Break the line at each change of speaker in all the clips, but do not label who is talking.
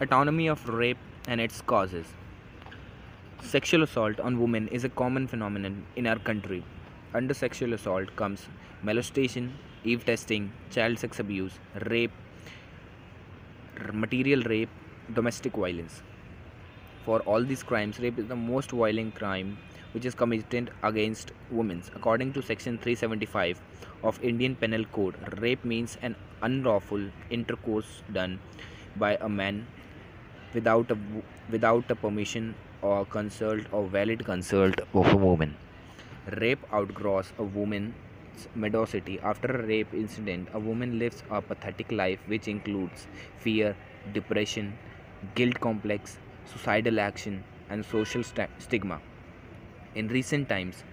Autonomy of rape and its causes. Sexual assault on women is a common phenomenon in our country. Under sexual assault comes molestation, eve teasing, child sex abuse, rape, marital rape, domestic violence. For all these crimes, rape is the most violent crime which is committed against women. According to section 375 of Indian Penal Code, rape means an unlawful intercourse done by a man without a without a permission or consult or valid consult of a woman. Rape outgrows a woman's medocity. After a rape incident, a woman lives a pathetic life which includes fear, depression, guilt complex, suicidal action, and social sta- stigma. In recent times,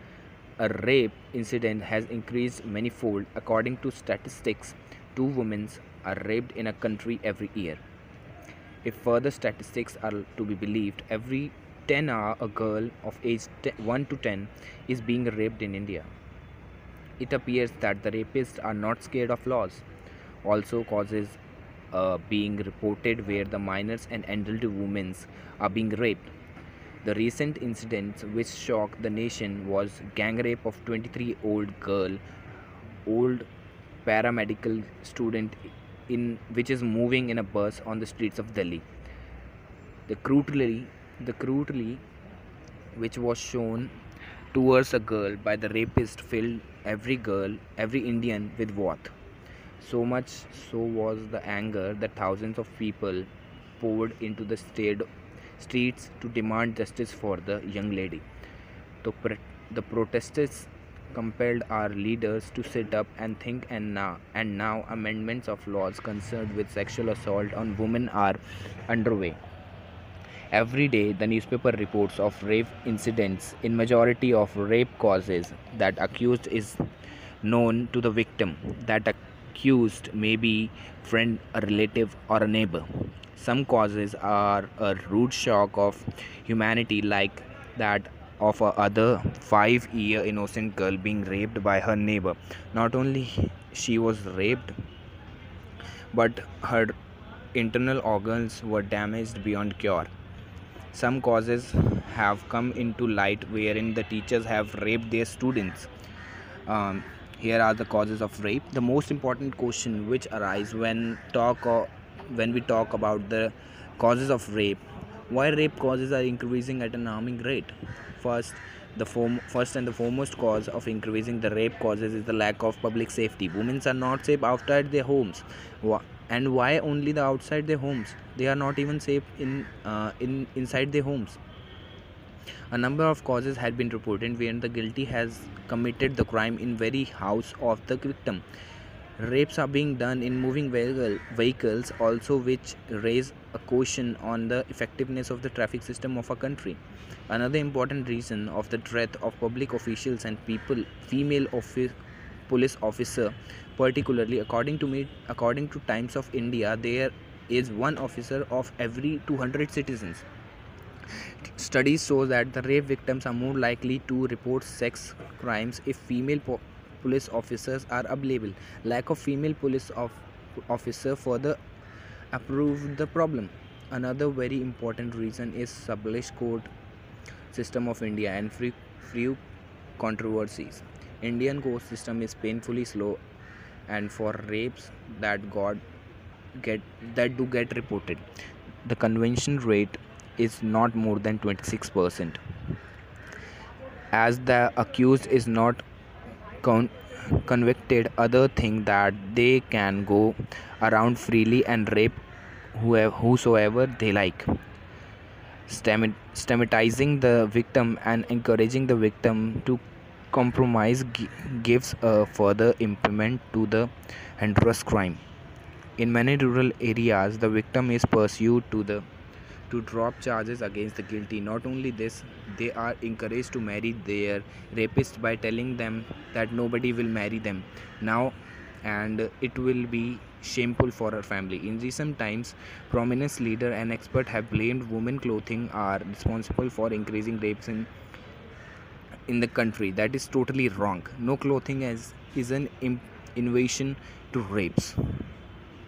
a rape incident has increased manifold. According to statistics, two women are raped in a country every year. If further statistics are to be believed, every 10 hour a girl of age 1 to 10 is being raped in India. It appears that the rapists are not scared of laws. Also, causes uh, being reported where the minors and elderly women are being raped. The recent incident which shocked the nation was gang rape of 23 old girl, old paramedical student in which is moving in a bus on the streets of Delhi. The cruelty, the cruelty which was shown towards a girl by the rapist filled every girl, every Indian with wrath. So much so was the anger that thousands of people poured into the state, streets to demand justice for the young lady. The, the protesters compelled our leaders to sit up and think and now and now amendments of laws concerned with sexual assault on women are underway. Every day the newspaper reports of rape incidents in majority of rape causes that accused is known to the victim that accused may be friend a relative or a neighbor. Some causes are a rude shock of humanity like that of a other 5 year innocent girl being raped by her neighbor not only she was raped but her internal organs were damaged beyond cure some causes have come into light wherein the teachers have raped their students. Um, here are the causes of rape. The most important question which arise when talk or when we talk about the causes of rape. Why rape causes are increasing at an alarming rate? First, the form, first and the foremost cause of increasing the rape causes is the lack of public safety. Women are not safe outside their homes. And why only the outside their homes they are not even safe in uh, in inside their homes a number of causes had been reported where the guilty has committed the crime in very house of the victim rapes are being done in moving vehicle, vehicles also which raise a question on the effectiveness of the traffic system of a country. Another important reason of the death of public officials and people female office police officer particularly according to me according to times of india there is one officer of every 200 citizens. Studies show that the rape victims are more likely to report sex crimes if female po- police officers are available. Lack of female police of officer further approved the problem. Another very important reason is established court system of india and free few controversies. Indian court system is painfully slow and for rapes that got get that do get reported. The convention rate is not more than 26% as the accused is not con- convicted other think that they can go around freely and rape whoever, whosoever they like. Stigmatizing the victim and encouraging the victim to compromise gi- gives a further implement to the heinous crime. In many rural areas the victim is pursued to the to drop charges against the guilty. Not only this they are encouraged to marry their rapist by telling them that nobody will marry them now and it will be shameful for her family. In recent times prominent leader and expert have blamed women clothing are responsible for increasing rapes in in the country. That is totally wrong. No clothing is is an invasion to rapes